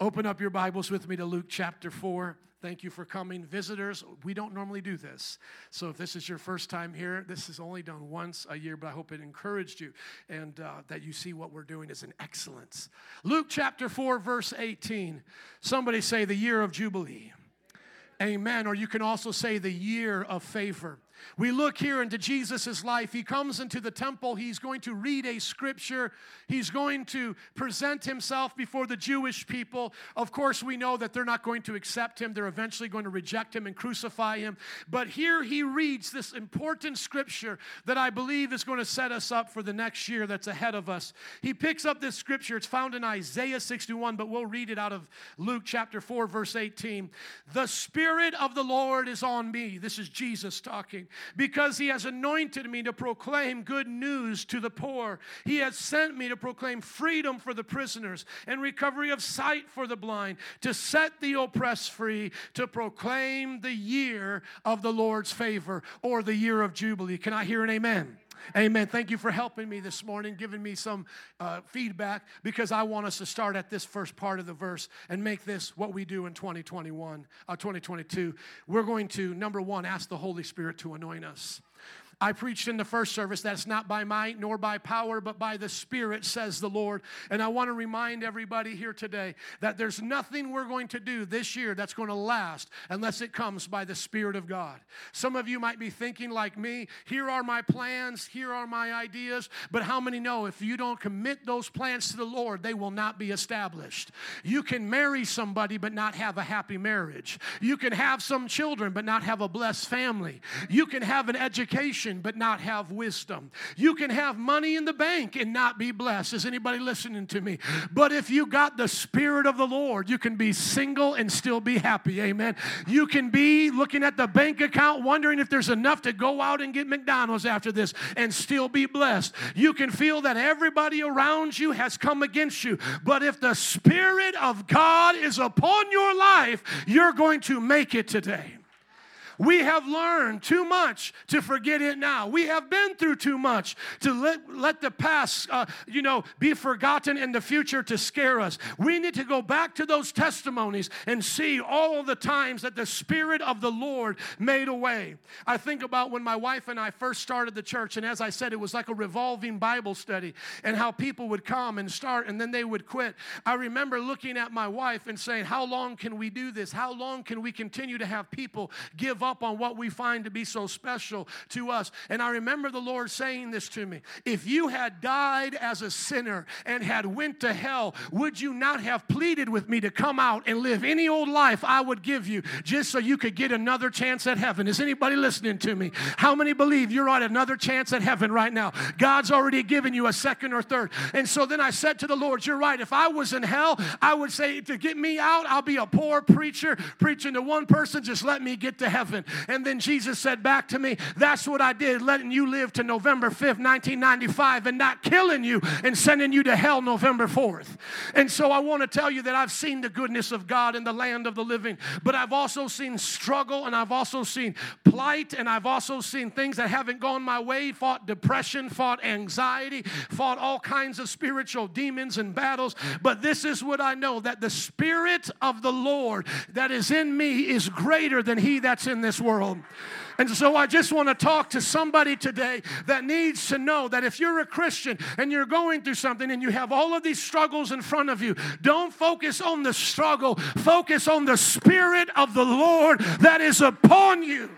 Open up your Bibles with me to Luke chapter 4. Thank you for coming. Visitors, we don't normally do this. So if this is your first time here, this is only done once a year, but I hope it encouraged you and uh, that you see what we're doing is an excellence. Luke chapter 4, verse 18. Somebody say the year of Jubilee. Amen. Or you can also say the year of favor. We look here into Jesus' life. He comes into the temple. He's going to read a scripture. He's going to present himself before the Jewish people. Of course, we know that they're not going to accept him. They're eventually going to reject him and crucify him. But here he reads this important scripture that I believe is going to set us up for the next year that's ahead of us. He picks up this scripture. It's found in Isaiah 61, but we'll read it out of Luke chapter 4, verse 18. The Spirit of the Lord is on me. This is Jesus talking because he has anointed me to proclaim good news to the poor. He has sent me to proclaim freedom for the prisoners and recovery of sight for the blind, to set the oppressed free, to proclaim the year of the Lord's favor or the year of Jubilee. Can I hear an amen? Amen. Thank you for helping me this morning, giving me some uh, feedback because I want us to start at this first part of the verse and make this what we do in 2021, uh, 2022. We're going to, number one, ask the Holy Spirit to anoint us. I preached in the first service that's not by might nor by power, but by the Spirit, says the Lord. And I want to remind everybody here today that there's nothing we're going to do this year that's going to last unless it comes by the Spirit of God. Some of you might be thinking, like me, here are my plans, here are my ideas, but how many know if you don't commit those plans to the Lord, they will not be established? You can marry somebody but not have a happy marriage. You can have some children but not have a blessed family. You can have an education but not have wisdom. You can have money in the bank and not be blessed. Is anybody listening to me? But if you got the Spirit of the Lord, you can be single and still be happy. Amen. You can be looking at the bank account, wondering if there's enough to go out and get McDonald's after this and still be blessed. You can feel that everybody around you has come against you. But if the Spirit of God is upon your life, you're going to make it today. We have learned too much to forget it now. We have been through too much to let, let the past, uh, you know, be forgotten in the future to scare us. We need to go back to those testimonies and see all the times that the Spirit of the Lord made a way. I think about when my wife and I first started the church, and as I said, it was like a revolving Bible study, and how people would come and start and then they would quit. I remember looking at my wife and saying, How long can we do this? How long can we continue to have people give up? Up on what we find to be so special to us. And I remember the Lord saying this to me. If you had died as a sinner and had went to hell, would you not have pleaded with me to come out and live any old life I would give you just so you could get another chance at heaven? Is anybody listening to me? How many believe you're on another chance at heaven right now? God's already given you a second or third. And so then I said to the Lord, You're right. If I was in hell, I would say, To get me out, I'll be a poor preacher preaching to one person, just let me get to heaven And then Jesus said back to me, That's what I did, letting you live to November 5th, 1995, and not killing you and sending you to hell November 4th. And so I want to tell you that I've seen the goodness of God in the land of the living, but I've also seen struggle and I've also seen plight and I've also seen things that haven't gone my way, fought depression, fought anxiety, fought all kinds of spiritual demons and battles. But this is what I know that the Spirit of the Lord that is in me is greater than he that's in this world. And so I just want to talk to somebody today that needs to know that if you're a Christian and you're going through something and you have all of these struggles in front of you, don't focus on the struggle, focus on the Spirit of the Lord that is upon you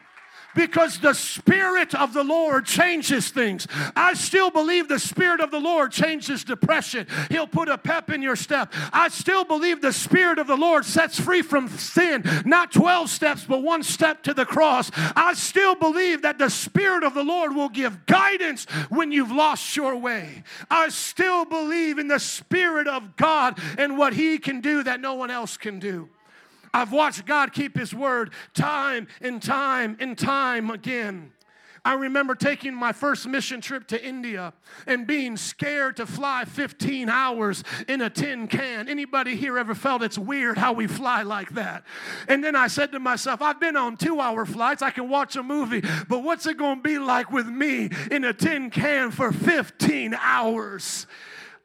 because the Spirit of the Lord changes things. I still believe the Spirit of the Lord changes depression. He'll put a pep in your step. I still believe the Spirit of the Lord sets free from sin, not 12 steps, but one step to the cross. I still believe that the Spirit of the Lord will give guidance when you've lost your way. I still believe in the Spirit of God and what He can do that no one else can do. I've watched God keep His word time and time and time again. I remember taking my first mission trip to India and being scared to fly 15 hours in a tin can. Anybody here ever felt it's weird how we fly like that? And then I said to myself, I've been on two hour flights, I can watch a movie, but what's it going to be like with me in a tin can for 15 hours?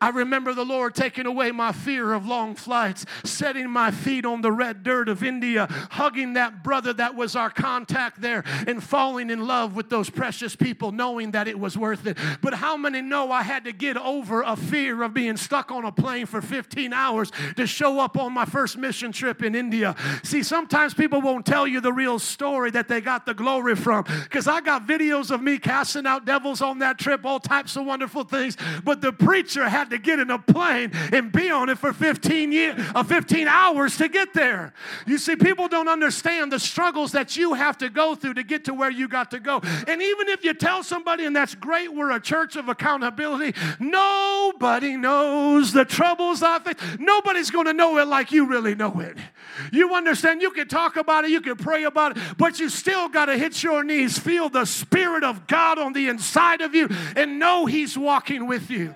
I remember the Lord taking away my fear of long flights, setting my feet on the red dirt of India, hugging that brother that was our contact there, and falling in love with those precious people, knowing that it was worth it. But how many know I had to get over a fear of being stuck on a plane for 15 hours to show up on my first mission trip in India? See, sometimes people won't tell you the real story that they got the glory from because I got videos of me casting out devils on that trip, all types of wonderful things. But the preacher had to get in a plane and be on it for 15 years, uh, 15 hours to get there. You see, people don't understand the struggles that you have to go through to get to where you got to go. And even if you tell somebody, and that's great, we're a church of accountability, nobody knows the troubles I face. Nobody's going to know it like you really know it. You understand? You can talk about it, you can pray about it, but you still got to hit your knees, feel the Spirit of God on the inside of you, and know He's walking with you.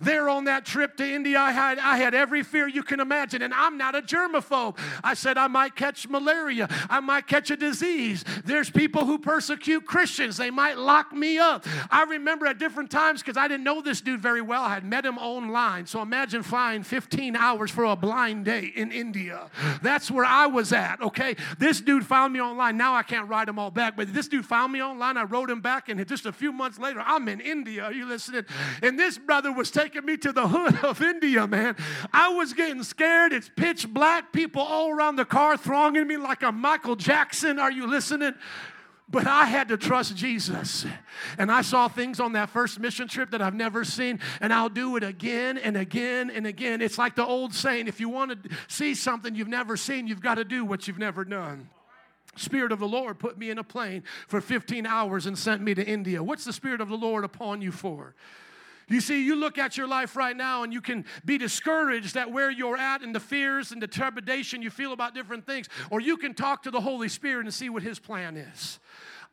There on that trip to India, I had, I had every fear you can imagine, and I'm not a germaphobe. I said I might catch malaria, I might catch a disease. There's people who persecute Christians, they might lock me up. I remember at different times, because I didn't know this dude very well, I had met him online. So imagine flying 15 hours for a blind date in India. That's where I was at, okay? This dude found me online. Now I can't write them all back, but this dude found me online. I wrote him back, and just a few months later, I'm in India. Are you listening? And this brother was taking taking me to the hood of India, man. I was getting scared. It's pitch black, people all around the car thronging me like a Michael Jackson. Are you listening? But I had to trust Jesus. And I saw things on that first mission trip that I've never seen, and I'll do it again and again and again. It's like the old saying if you want to see something you've never seen, you've got to do what you've never done. Spirit of the Lord put me in a plane for 15 hours and sent me to India. What's the Spirit of the Lord upon you for? You see, you look at your life right now and you can be discouraged at where you're at and the fears and the trepidation you feel about different things, or you can talk to the Holy Spirit and see what His plan is.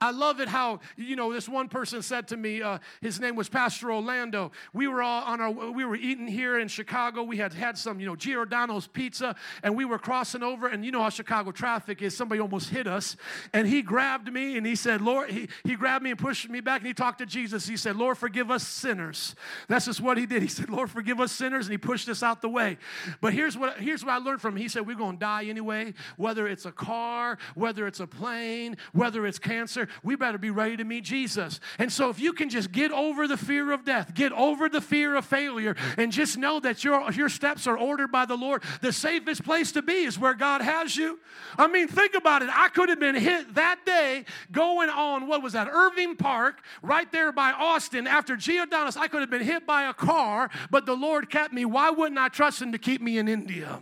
I love it how, you know, this one person said to me, uh, his name was Pastor Orlando. We were all on our, we were eating here in Chicago. We had had some, you know, Giordano's pizza, and we were crossing over, and you know how Chicago traffic is. Somebody almost hit us, and he grabbed me and he said, Lord, he, he grabbed me and pushed me back, and he talked to Jesus. He said, Lord, forgive us sinners. That's just what he did. He said, Lord, forgive us sinners, and he pushed us out the way. But here's what, here's what I learned from him. He said, we're going to die anyway, whether it's a car, whether it's a plane, whether it's cancer we better be ready to meet Jesus. And so, if you can just get over the fear of death, get over the fear of failure, and just know that your, your steps are ordered by the Lord, the safest place to be is where God has you. I mean, think about it. I could have been hit that day going on, what was that, Irving Park, right there by Austin. After Giordano's, I could have been hit by a car, but the Lord kept me. Why wouldn't I trust Him to keep me in India?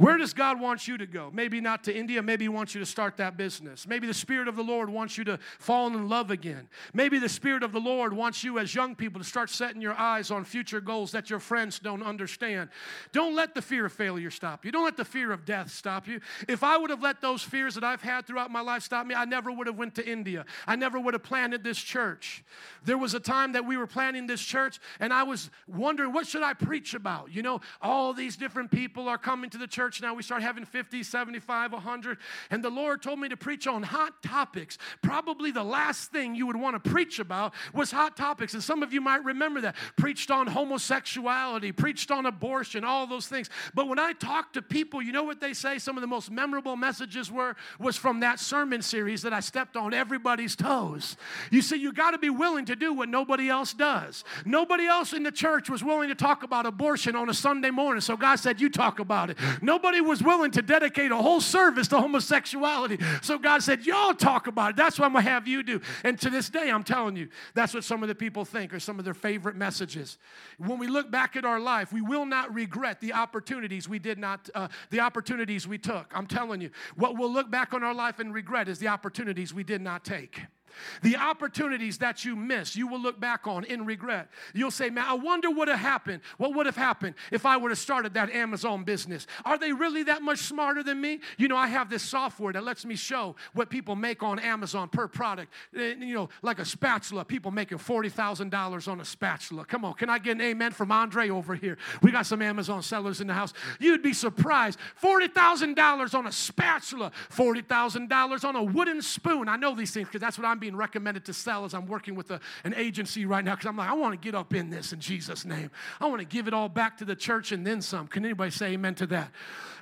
Where does God want you to go? Maybe not to India. Maybe He wants you to start that business. Maybe the Spirit of the Lord wants you to fall in love again. Maybe the Spirit of the Lord wants you as young people to start setting your eyes on future goals that your friends don't understand. Don't let the fear of failure stop you. Don't let the fear of death stop you. If I would have let those fears that I've had throughout my life stop me, I never would have went to India. I never would have planted this church. There was a time that we were planning this church and I was wondering what should I preach about? You know, all these different people are coming to the church church now. We start having 50, 75, 100. And the Lord told me to preach on hot topics. Probably the last thing you would want to preach about was hot topics. And some of you might remember that. Preached on homosexuality, preached on abortion, all those things. But when I talk to people, you know what they say? Some of the most memorable messages were was from that sermon series that I stepped on everybody's toes. You see, you got to be willing to do what nobody else does. Nobody else in the church was willing to talk about abortion on a Sunday morning. So God said, You talk about it. Nobody Nobody was willing to dedicate a whole service to homosexuality. So God said, Y'all talk about it. That's what I'm going to have you do. And to this day, I'm telling you, that's what some of the people think are some of their favorite messages. When we look back at our life, we will not regret the opportunities we did not, uh, the opportunities we took. I'm telling you, what we'll look back on our life and regret is the opportunities we did not take. The opportunities that you miss, you will look back on in regret. You'll say, Man, I wonder what would have happened. What would have happened if I would have started that Amazon business? Are they really that much smarter than me? You know, I have this software that lets me show what people make on Amazon per product. Eh, you know, like a spatula, people making $40,000 on a spatula. Come on, can I get an amen from Andre over here? We got some Amazon sellers in the house. You'd be surprised. $40,000 on a spatula, $40,000 on a wooden spoon. I know these things because that's what I'm being recommended to sell as I'm working with a, an agency right now because I'm like, I want to get up in this in Jesus' name. I want to give it all back to the church and then some. Can anybody say amen to that?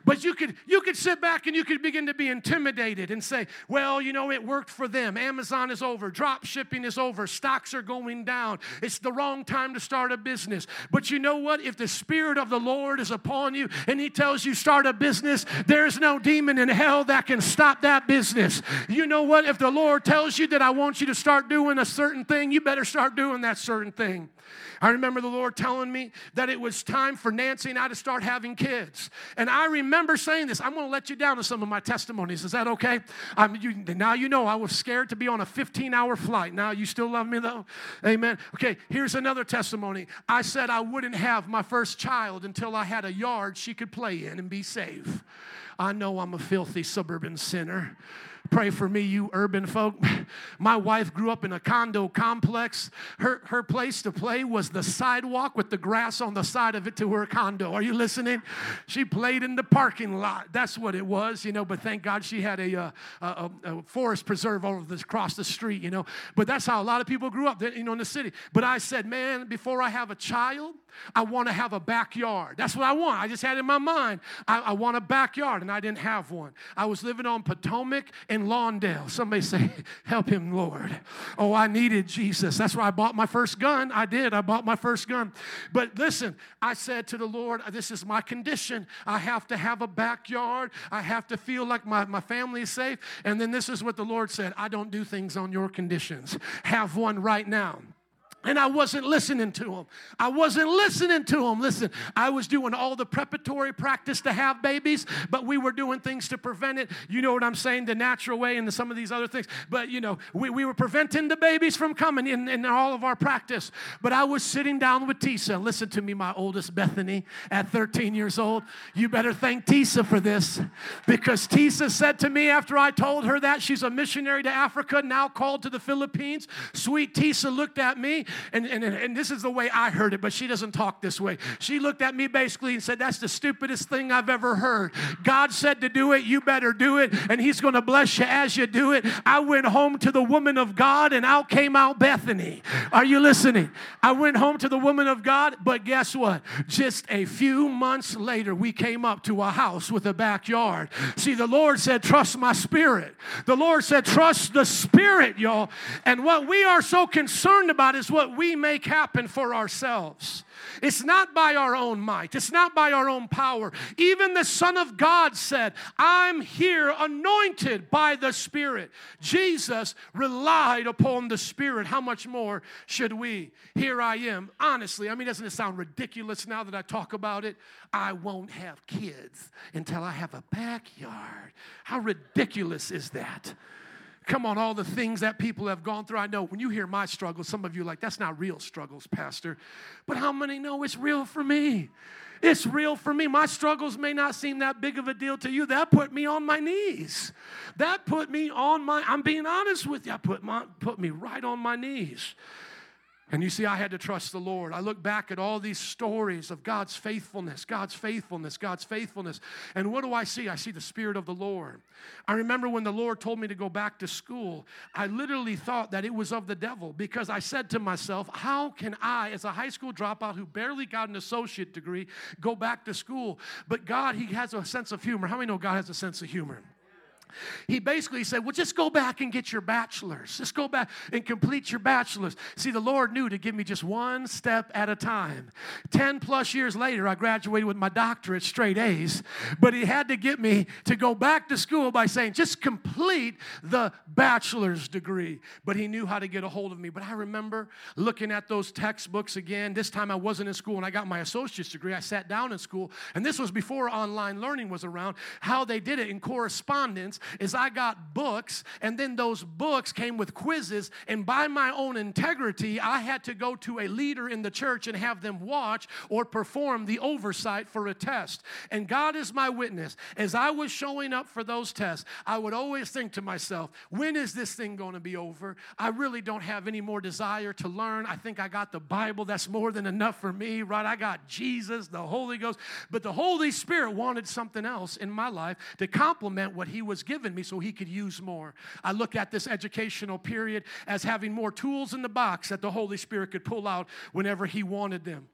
But you could you could sit back and you could begin to be intimidated and say, well, you know, it worked for them. Amazon is over, drop shipping is over, stocks are going down. It's the wrong time to start a business. But you know what? If the Spirit of the Lord is upon you and He tells you start a business, there's no demon in hell that can stop that business. You know what? If the Lord tells you that I want you to start doing a certain thing, you better start doing that certain thing. I remember the Lord telling me that it was time for Nancy and I to start having kids. And I remember saying this. I'm going to let you down to some of my testimonies. Is that okay? You, now you know I was scared to be on a 15 hour flight. Now you still love me though? Amen. Okay, here's another testimony. I said I wouldn't have my first child until I had a yard she could play in and be safe. I know I'm a filthy suburban sinner. Pray for me, you urban folk. My wife grew up in a condo complex. Her, her place to play was the sidewalk with the grass on the side of it to her condo. Are you listening? She played in the parking lot. That's what it was, you know. But thank God she had a, uh, a, a forest preserve over the, across the street, you know. But that's how a lot of people grew up, you know, in the city. But I said, man, before I have a child, I want to have a backyard. That's what I want. I just had in my mind, I, I, want a backyard, and I didn't have one. I was living on Potomac and Lawndale. Somebody say, Help him, Lord. Oh, I needed Jesus. That's why I bought my first gun. I did. I bought my first gun. But listen, I said to the Lord, This is my condition. I have to have a backyard. I have to feel like my, my family is safe. And then this is what the Lord said I don't do things on your conditions. Have one right now. And I wasn't listening to him. I wasn't listening to him. Listen, I was doing all the preparatory practice to have babies, but we were doing things to prevent it. You know what I'm saying? The natural way and some of these other things. But, you know, we, we were preventing the babies from coming in, in all of our practice. But I was sitting down with Tisa. Listen to me, my oldest Bethany at 13 years old. You better thank Tisa for this because Tisa said to me after I told her that she's a missionary to Africa, now called to the Philippines. Sweet Tisa looked at me and, and, and this is the way I heard it, but she doesn't talk this way. She looked at me basically and said, That's the stupidest thing I've ever heard. God said to do it, you better do it, and He's going to bless you as you do it. I went home to the woman of God, and out came out Bethany. Are you listening? I went home to the woman of God, but guess what? Just a few months later, we came up to a house with a backyard. See, the Lord said, Trust my spirit. The Lord said, Trust the spirit, y'all. And what we are so concerned about is what we make happen for ourselves. It's not by our own might, it's not by our own power. Even the Son of God said, I'm here anointed by the Spirit. Jesus relied upon the Spirit. How much more should we? Here I am. Honestly, I mean, doesn't it sound ridiculous now that I talk about it? I won't have kids until I have a backyard. How ridiculous is that? Come on, all the things that people have gone through. I know when you hear my struggles, some of you like, that's not real struggles, Pastor. But how many know it's real for me? It's real for me. My struggles may not seem that big of a deal to you. That put me on my knees. That put me on my, I'm being honest with you, I put, my, put me right on my knees. And you see, I had to trust the Lord. I look back at all these stories of God's faithfulness, God's faithfulness, God's faithfulness. And what do I see? I see the Spirit of the Lord. I remember when the Lord told me to go back to school, I literally thought that it was of the devil because I said to myself, How can I, as a high school dropout who barely got an associate degree, go back to school? But God, He has a sense of humor. How many know God has a sense of humor? He basically said, Well, just go back and get your bachelor's. Just go back and complete your bachelor's. See, the Lord knew to give me just one step at a time. 10 plus years later, I graduated with my doctorate, straight A's, but He had to get me to go back to school by saying, Just complete the bachelor's degree. But He knew how to get a hold of me. But I remember looking at those textbooks again. This time I wasn't in school and I got my associate's degree. I sat down in school, and this was before online learning was around, how they did it in correspondence is I got books, and then those books came with quizzes, and by my own integrity, I had to go to a leader in the church and have them watch or perform the oversight for a test. And God is my witness. As I was showing up for those tests, I would always think to myself, when is this thing going to be over? I really don't have any more desire to learn. I think I got the Bible. That's more than enough for me, right? I got Jesus, the Holy Ghost. But the Holy Spirit wanted something else in my life to complement what He was given me so He could use more. I look at this educational period as having more tools in the box that the Holy Spirit could pull out whenever He wanted them.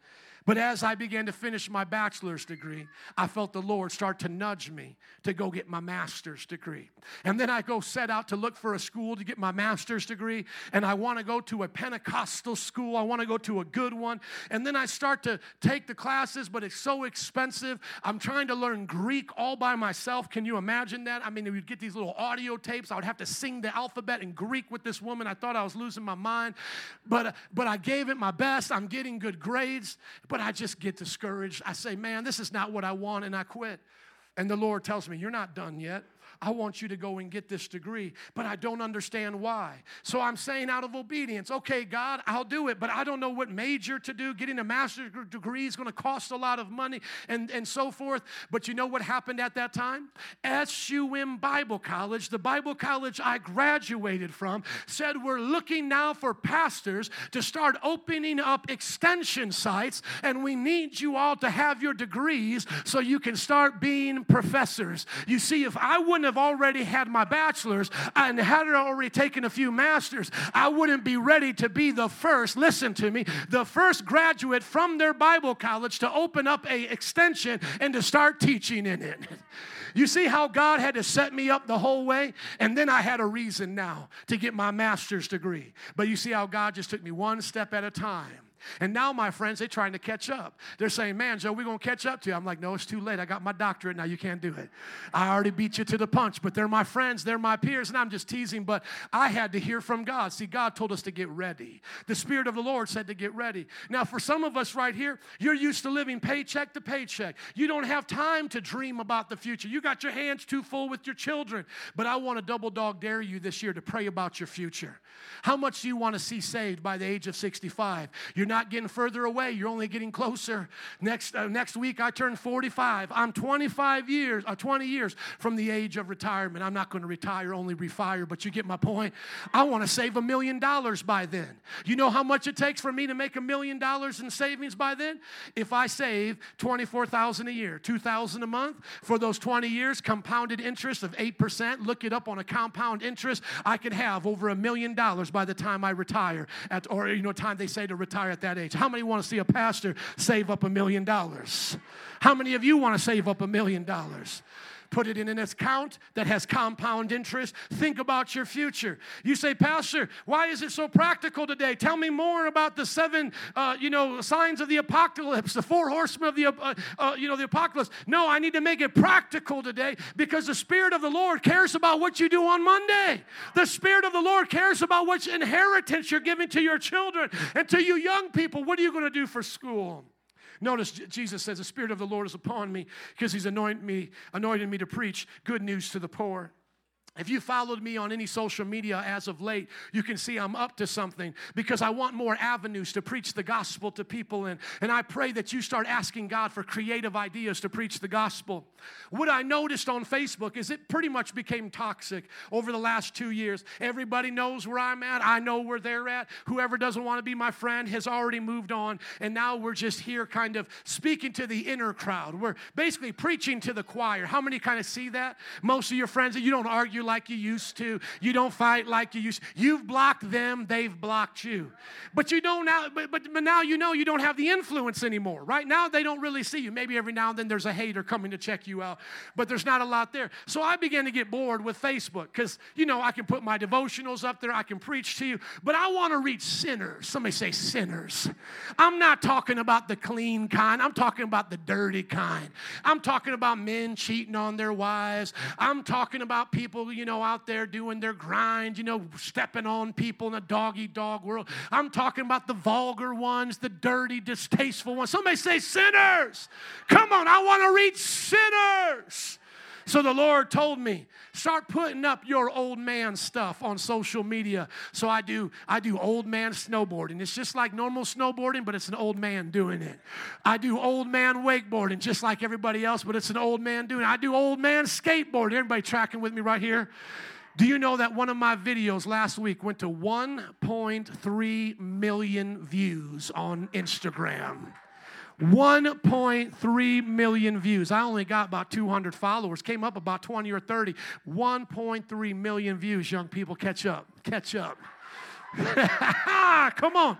But as I began to finish my bachelor's degree, I felt the Lord start to nudge me to go get my master's degree. And then I go set out to look for a school to get my master's degree. And I want to go to a Pentecostal school. I want to go to a good one. And then I start to take the classes, but it's so expensive. I'm trying to learn Greek all by myself. Can you imagine that? I mean, we'd get these little audio tapes. I would have to sing the alphabet in Greek with this woman. I thought I was losing my mind. But, but I gave it my best. I'm getting good grades but I just get discouraged. I say, man, this is not what I want, and I quit. And the Lord tells me, You're not done yet. I want you to go and get this degree, but I don't understand why. So I'm saying out of obedience, okay, God, I'll do it, but I don't know what major to do. Getting a master's degree is going to cost a lot of money and, and so forth. But you know what happened at that time? SUM Bible College, the Bible college I graduated from, said we're looking now for pastors to start opening up extension sites, and we need you all to have your degrees so you can start being professors. You see, if I wouldn't have already had my bachelor's and had already taken a few masters, I wouldn't be ready to be the first, listen to me, the first graduate from their Bible college to open up a extension and to start teaching in it. You see how God had to set me up the whole way? And then I had a reason now to get my master's degree. But you see how God just took me one step at a time. And now, my friends, they're trying to catch up. They're saying, Man, Joe, we're going to catch up to you. I'm like, No, it's too late. I got my doctorate now. You can't do it. I already beat you to the punch, but they're my friends. They're my peers. And I'm just teasing, but I had to hear from God. See, God told us to get ready. The Spirit of the Lord said to get ready. Now, for some of us right here, you're used to living paycheck to paycheck. You don't have time to dream about the future. You got your hands too full with your children. But I want to double dog dare you this year to pray about your future. How much do you want to see saved by the age of 65? You're not getting further away, you're only getting closer. Next, uh, next week, I turn 45. I'm 25 years, uh, 20 years from the age of retirement. I'm not going to retire, only refire, but you get my point. I want to save a million dollars by then. You know how much it takes for me to make a million dollars in savings by then? If I save 24,000 a year, 2,000 a month for those 20 years, compounded interest of 8%, look it up on a compound interest, I can have over a million dollars by the time I retire at or you know time they say to retire at that age. How many want to see a pastor save up a million dollars? How many of you want to save up a million dollars? Put it in an account that has compound interest. Think about your future. You say, Pastor, why is it so practical today? Tell me more about the seven, uh, you know, signs of the apocalypse, the four horsemen of the, uh, uh, you know, the apocalypse. No, I need to make it practical today because the Spirit of the Lord cares about what you do on Monday. The Spirit of the Lord cares about what inheritance you're giving to your children and to you young people. What are you going to do for school? Notice Jesus says, The Spirit of the Lord is upon me because He's anointed me, anointed me to preach good news to the poor. If you followed me on any social media as of late, you can see I'm up to something because I want more avenues to preach the gospel to people. And, and I pray that you start asking God for creative ideas to preach the gospel. What I noticed on Facebook is it pretty much became toxic over the last two years. Everybody knows where I'm at, I know where they're at. Whoever doesn't want to be my friend has already moved on. And now we're just here kind of speaking to the inner crowd. We're basically preaching to the choir. How many kind of see that? Most of your friends, that you don't argue like you used to. You don't fight like you used to. You've blocked them, they've blocked you. But you don't now, but, but, but now you know you don't have the influence anymore. Right now, they don't really see you. Maybe every now and then there's a hater coming to check you out, but there's not a lot there. So I began to get bored with Facebook because, you know, I can put my devotionals up there, I can preach to you, but I want to reach sinners. Somebody say sinners. I'm not talking about the clean kind, I'm talking about the dirty kind. I'm talking about men cheating on their wives. I'm talking about people, you know, out there doing their grind, you know, stepping on people in a dog eat dog world. I'm talking about the vulgar ones, the dirty, distasteful ones. Somebody say sinners. Come on, I want to reach sinners. So the Lord told me, start putting up your old man stuff on social media. So I do I do old man snowboarding. It's just like normal snowboarding, but it's an old man doing it. I do old man wakeboarding just like everybody else, but it's an old man doing it. I do old man skateboarding. Everybody tracking with me right here? Do you know that one of my videos last week went to 1.3 million views on Instagram? 1.3 million views. I only got about 200 followers, came up about 20 or 30. 1.3 million views, young people. Catch up. Catch up. Come on.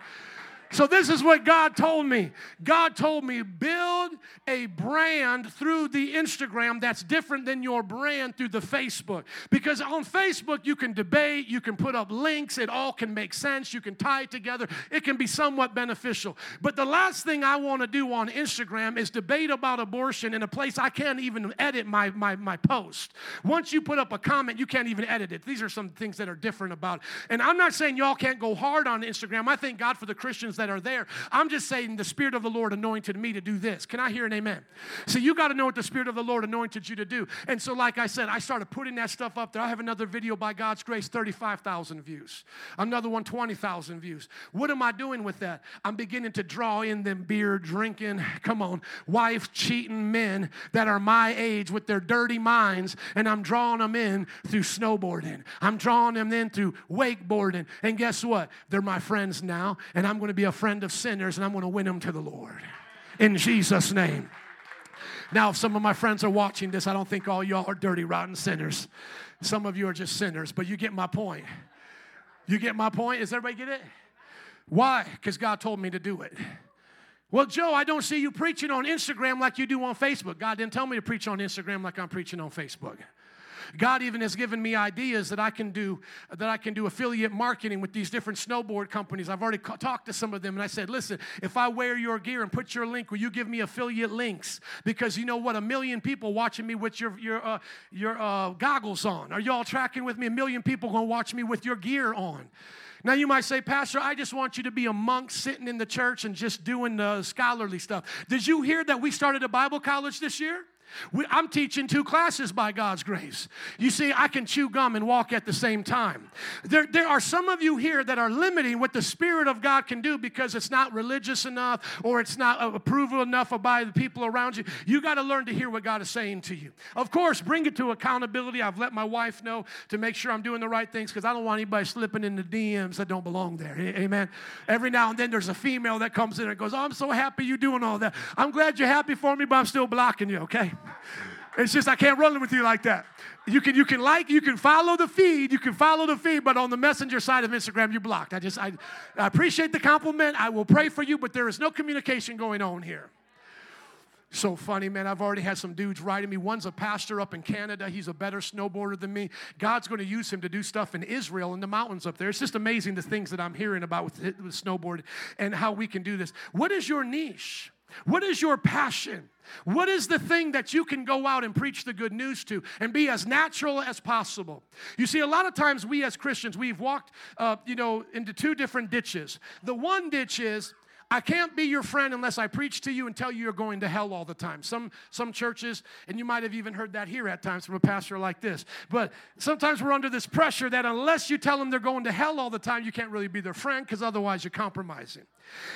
So, this is what God told me. God told me, build a brand through the Instagram that's different than your brand through the Facebook. Because on Facebook, you can debate, you can put up links, it all can make sense, you can tie it together, it can be somewhat beneficial. But the last thing I want to do on Instagram is debate about abortion in a place I can't even edit my, my, my post. Once you put up a comment, you can't even edit it. These are some things that are different about it. And I'm not saying y'all can't go hard on Instagram. I thank God for the Christians that that are there. I'm just saying the Spirit of the Lord anointed me to do this. Can I hear an amen? So you got to know what the Spirit of the Lord anointed you to do. And so, like I said, I started putting that stuff up there. I have another video by God's grace, 35,000 views. Another one, 20,000 views. What am I doing with that? I'm beginning to draw in them beer drinking, come on, wife cheating men that are my age with their dirty minds, and I'm drawing them in through snowboarding. I'm drawing them in through wakeboarding. And guess what? They're my friends now, and I'm going to be a friend of sinners and I'm going to win them to the Lord. In Jesus' name. Now, if some of my friends are watching this, I don't think all y'all are dirty, rotten sinners. Some of you are just sinners, but you get my point. You get my point? Does everybody get it? Why? Because God told me to do it. Well, Joe, I don't see you preaching on Instagram like you do on Facebook. God didn't tell me to preach on Instagram like I'm preaching on Facebook. God even has given me ideas that I can do that I can do affiliate marketing with these different snowboard companies. I've already ca- talked to some of them and I said, "Listen, if I wear your gear and put your link, will you give me affiliate links? Because you know what, a million people watching me with your your uh, your uh, goggles on. Are y'all tracking with me? A million people gonna watch me with your gear on." Now, you might say, Pastor, I just want you to be a monk sitting in the church and just doing the scholarly stuff. Did you hear that we started a Bible college this year? We, I'm teaching two classes by God's grace. You see, I can chew gum and walk at the same time. There, there are some of you here that are limiting what the Spirit of God can do because it's not religious enough or it's not approval enough by the people around you. You got to learn to hear what God is saying to you. Of course, bring it to accountability. I've let my wife know to make sure I'm doing the right things because I don't want anybody slipping in the DMs that don't belong there. Amen. Every now and then there's a female that comes in and goes, Oh, I'm so happy you're doing all that. I'm glad you're happy for me, but I'm still blocking you, okay? It's just I can't run with you like that. You can you can like you can follow the feed you can follow the feed, but on the messenger side of Instagram you're blocked. I just I, I appreciate the compliment. I will pray for you, but there is no communication going on here. So funny, man. I've already had some dudes writing me. One's a pastor up in Canada. He's a better snowboarder than me. God's going to use him to do stuff in Israel in the mountains up there. It's just amazing the things that I'm hearing about with, with snowboarding and how we can do this. What is your niche? What is your passion? What is the thing that you can go out and preach the good news to and be as natural as possible? You see, a lot of times we as Christians, we've walked, uh, you know, into two different ditches. The one ditch is I can't be your friend unless I preach to you and tell you you're going to hell all the time. Some, some churches, and you might have even heard that here at times from a pastor like this, but sometimes we're under this pressure that unless you tell them they're going to hell all the time, you can't really be their friend because otherwise you're compromising.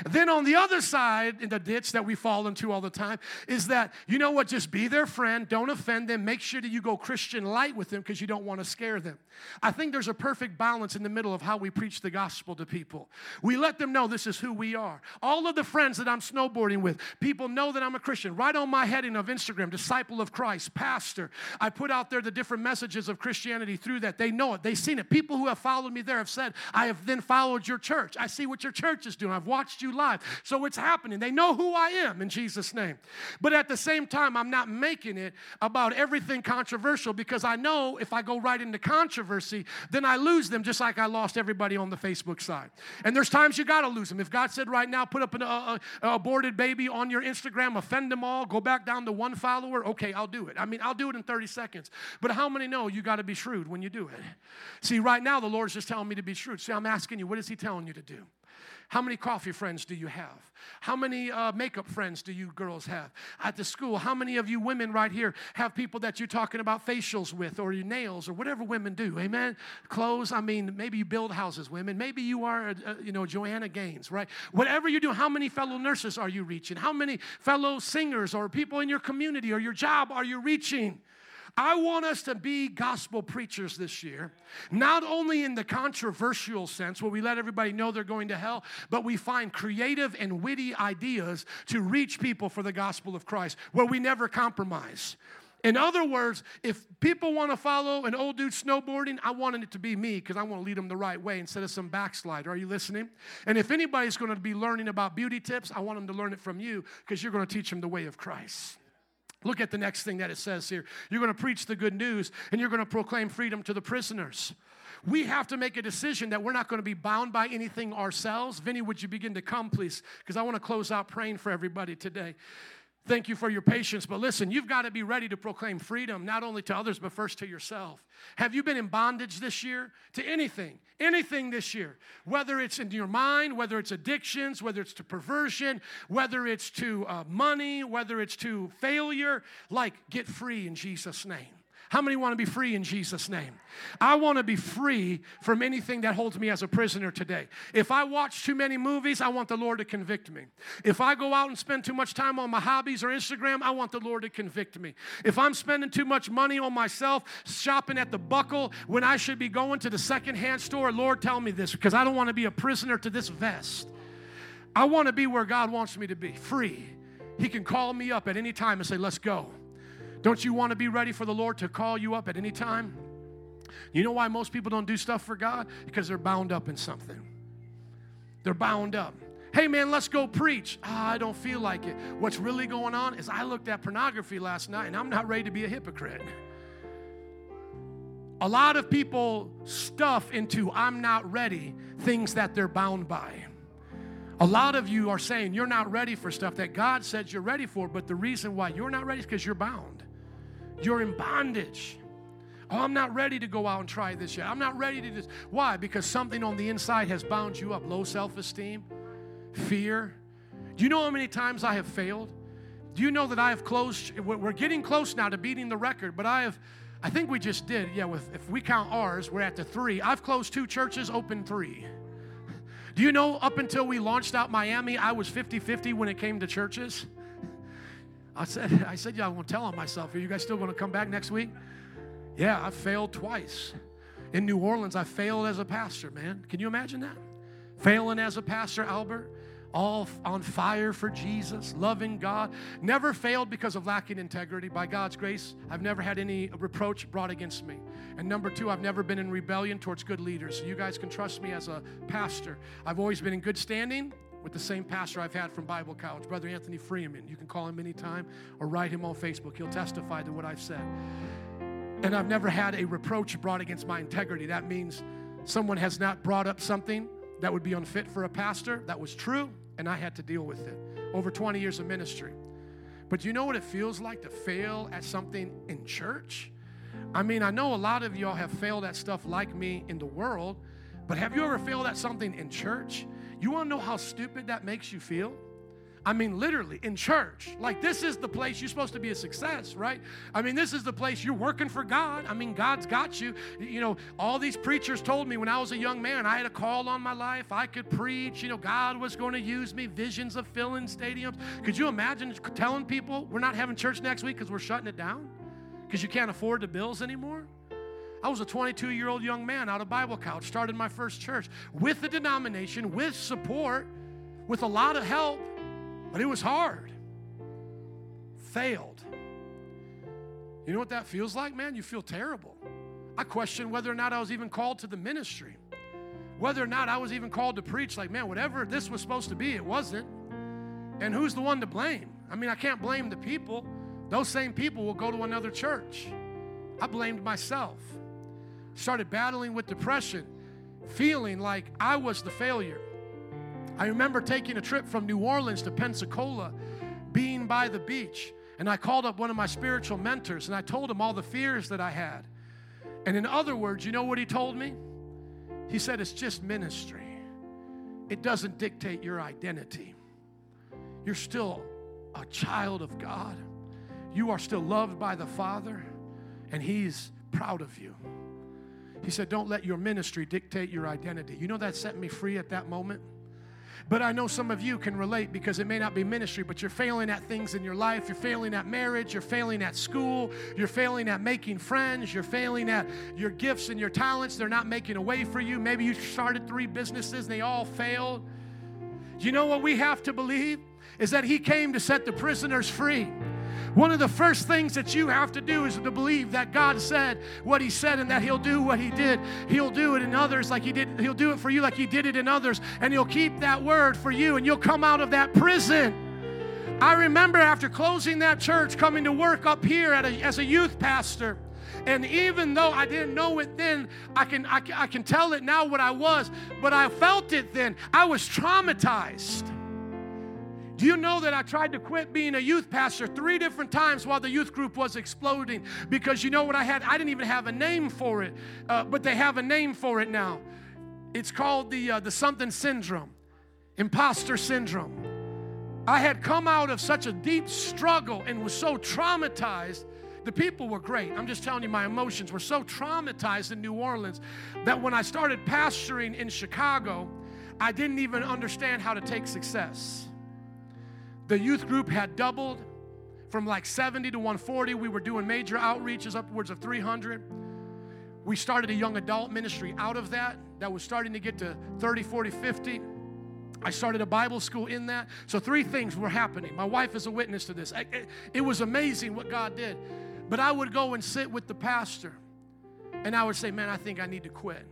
Then on the other side, in the ditch that we fall into all the time, is that, you know what, just be their friend, don't offend them, make sure that you go Christian light with them because you don't want to scare them. I think there's a perfect balance in the middle of how we preach the gospel to people. We let them know this is who we are. All of the friends that I'm snowboarding with, people know that I'm a Christian. Right on my heading of Instagram, disciple of Christ, pastor. I put out there the different messages of Christianity through that. They know it, they've seen it. People who have followed me there have said, I have then followed your church. I see what your church is doing. I've watched you live. So it's happening. They know who I am in Jesus' name. But at the same time, I'm not making it about everything controversial because I know if I go right into controversy, then I lose them just like I lost everybody on the Facebook side. And there's times you got to lose them. If God said right now, put up an uh, uh, aborted baby on your Instagram, offend them all, go back down to one follower, okay, I'll do it. I mean, I'll do it in 30 seconds. But how many know you got to be shrewd when you do it? See, right now, the Lord's just telling me to be shrewd. See, I'm asking you, what is He telling you to do? How many coffee friends do you have? How many uh, makeup friends do you girls have at the school? How many of you women right here have people that you're talking about facials with or your nails or whatever women do? Amen. Clothes. I mean, maybe you build houses, women. Maybe you are, a, a, you know, Joanna Gaines, right? Whatever you do, how many fellow nurses are you reaching? How many fellow singers or people in your community or your job are you reaching? I want us to be gospel preachers this year, not only in the controversial sense where we let everybody know they're going to hell, but we find creative and witty ideas to reach people for the gospel of Christ, where we never compromise. In other words, if people want to follow an old dude snowboarding, I wanted it to be me because I want to lead them the right way instead of some backslider. Are you listening? And if anybody's going to be learning about beauty tips, I want them to learn it from you because you're going to teach them the way of Christ. Look at the next thing that it says here. You're going to preach the good news and you're going to proclaim freedom to the prisoners. We have to make a decision that we're not going to be bound by anything ourselves. Vinny, would you begin to come, please? Because I want to close out praying for everybody today. Thank you for your patience. But listen, you've got to be ready to proclaim freedom, not only to others, but first to yourself. Have you been in bondage this year to anything? Anything this year? Whether it's in your mind, whether it's addictions, whether it's to perversion, whether it's to uh, money, whether it's to failure, like get free in Jesus' name. How many want to be free in Jesus' name? I want to be free from anything that holds me as a prisoner today. If I watch too many movies, I want the Lord to convict me. If I go out and spend too much time on my hobbies or Instagram, I want the Lord to convict me. If I'm spending too much money on myself, shopping at the buckle when I should be going to the secondhand store, Lord, tell me this because I don't want to be a prisoner to this vest. I want to be where God wants me to be, free. He can call me up at any time and say, Let's go. Don't you want to be ready for the Lord to call you up at any time? You know why most people don't do stuff for God? Because they're bound up in something. They're bound up. Hey man, let's go preach. Oh, I don't feel like it. What's really going on is I looked at pornography last night and I'm not ready to be a hypocrite. A lot of people stuff into I'm not ready things that they're bound by. A lot of you are saying you're not ready for stuff that God says you're ready for, but the reason why you're not ready is because you're bound. You're in bondage. Oh, I'm not ready to go out and try this yet. I'm not ready to just. Why? Because something on the inside has bound you up. Low self esteem, fear. Do you know how many times I have failed? Do you know that I have closed? We're getting close now to beating the record, but I have. I think we just did. Yeah, with, if we count ours, we're at the three. I've closed two churches, opened three. Do you know up until we launched out Miami, I was 50 50 when it came to churches? I said, I said, yeah, I won't tell on myself. Are you guys still going to come back next week? Yeah, I failed twice. In New Orleans, I failed as a pastor, man. Can you imagine that? Failing as a pastor, Albert, all on fire for Jesus, loving God. Never failed because of lacking integrity. By God's grace, I've never had any reproach brought against me. And number two, I've never been in rebellion towards good leaders. So you guys can trust me as a pastor. I've always been in good standing with the same pastor I've had from Bible College, Brother Anthony Freeman. You can call him anytime or write him on Facebook. He'll testify to what I've said. And I've never had a reproach brought against my integrity. That means someone has not brought up something that would be unfit for a pastor. That was true, and I had to deal with it. Over 20 years of ministry. But you know what it feels like to fail at something in church? I mean, I know a lot of y'all have failed at stuff like me in the world, but have you ever failed at something in church? You want to know how stupid that makes you feel? I mean, literally, in church. Like, this is the place you're supposed to be a success, right? I mean, this is the place you're working for God. I mean, God's got you. You know, all these preachers told me when I was a young man, I had a call on my life. I could preach. You know, God was going to use me, visions of filling stadiums. Could you imagine telling people we're not having church next week because we're shutting it down? Because you can't afford the bills anymore? I was a 22 year old young man out of Bible college, started my first church with the denomination, with support, with a lot of help, but it was hard. Failed. You know what that feels like, man? You feel terrible. I question whether or not I was even called to the ministry, whether or not I was even called to preach. Like, man, whatever this was supposed to be, it wasn't. And who's the one to blame? I mean, I can't blame the people. Those same people will go to another church. I blamed myself started battling with depression, feeling like I was the failure. I remember taking a trip from New Orleans to Pensacola, being by the beach, and I called up one of my spiritual mentors and I told him all the fears that I had. And in other words, you know what he told me? He said, It's just ministry, it doesn't dictate your identity. You're still a child of God, you are still loved by the Father, and He's proud of you. He said, Don't let your ministry dictate your identity. You know that set me free at that moment? But I know some of you can relate because it may not be ministry, but you're failing at things in your life. You're failing at marriage. You're failing at school. You're failing at making friends. You're failing at your gifts and your talents. They're not making a way for you. Maybe you started three businesses and they all failed. You know what we have to believe? Is that He came to set the prisoners free. One of the first things that you have to do is to believe that God said what He said and that He'll do what He did. He'll do it in others like He did. He'll do it for you like He did it in others. And He'll keep that word for you and you'll come out of that prison. I remember after closing that church, coming to work up here a, as a youth pastor. And even though I didn't know it then, I can, I, I can tell it now what I was, but I felt it then. I was traumatized. Do you know that I tried to quit being a youth pastor three different times while the youth group was exploding? Because you know what I had? I didn't even have a name for it, uh, but they have a name for it now. It's called the, uh, the something syndrome, imposter syndrome. I had come out of such a deep struggle and was so traumatized. The people were great. I'm just telling you, my emotions were so traumatized in New Orleans that when I started pastoring in Chicago, I didn't even understand how to take success. The youth group had doubled from like 70 to 140. We were doing major outreaches, upwards of 300. We started a young adult ministry out of that, that was starting to get to 30, 40, 50. I started a Bible school in that. So, three things were happening. My wife is a witness to this. It was amazing what God did. But I would go and sit with the pastor, and I would say, Man, I think I need to quit.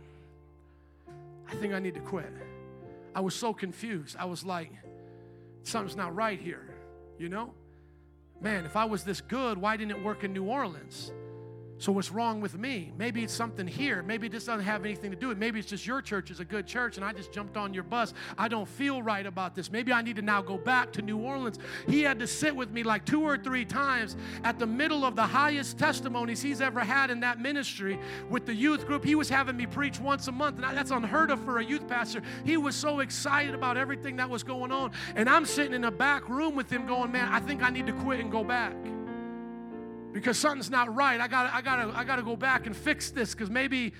I think I need to quit. I was so confused. I was like, something's not right here, you know? Man, if I was this good, why didn't it work in New Orleans? So what's wrong with me? Maybe it's something here. Maybe this doesn't have anything to do with it. Maybe it's just your church is a good church and I just jumped on your bus. I don't feel right about this. Maybe I need to now go back to New Orleans. He had to sit with me like two or three times at the middle of the highest testimonies he's ever had in that ministry with the youth group. He was having me preach once a month, and that's unheard of for a youth pastor. He was so excited about everything that was going on. And I'm sitting in a back room with him going, Man, I think I need to quit and go back because something's not right. I got I got to I got to go back and fix this cuz maybe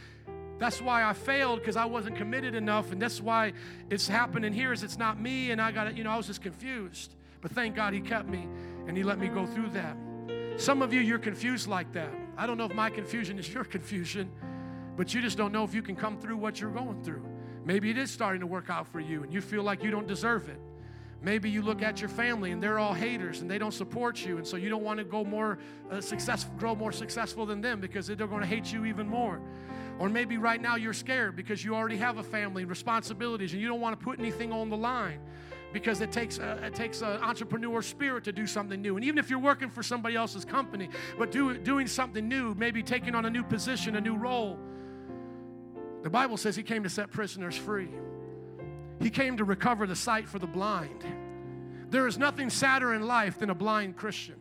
that's why I failed because I wasn't committed enough and that's why it's happening here is it's not me and I got you know I was just confused. But thank God he kept me and he let me go through that. Some of you you're confused like that. I don't know if my confusion is your confusion, but you just don't know if you can come through what you're going through. Maybe it is starting to work out for you and you feel like you don't deserve it. Maybe you look at your family and they're all haters and they don't support you, and so you don't want to go more uh, successful, grow more successful than them because they're going to hate you even more. Or maybe right now you're scared because you already have a family and responsibilities and you don't want to put anything on the line because it takes a, it takes an entrepreneur spirit to do something new. And even if you're working for somebody else's company, but do, doing something new, maybe taking on a new position, a new role, the Bible says He came to set prisoners free. He came to recover the sight for the blind. There is nothing sadder in life than a blind Christian.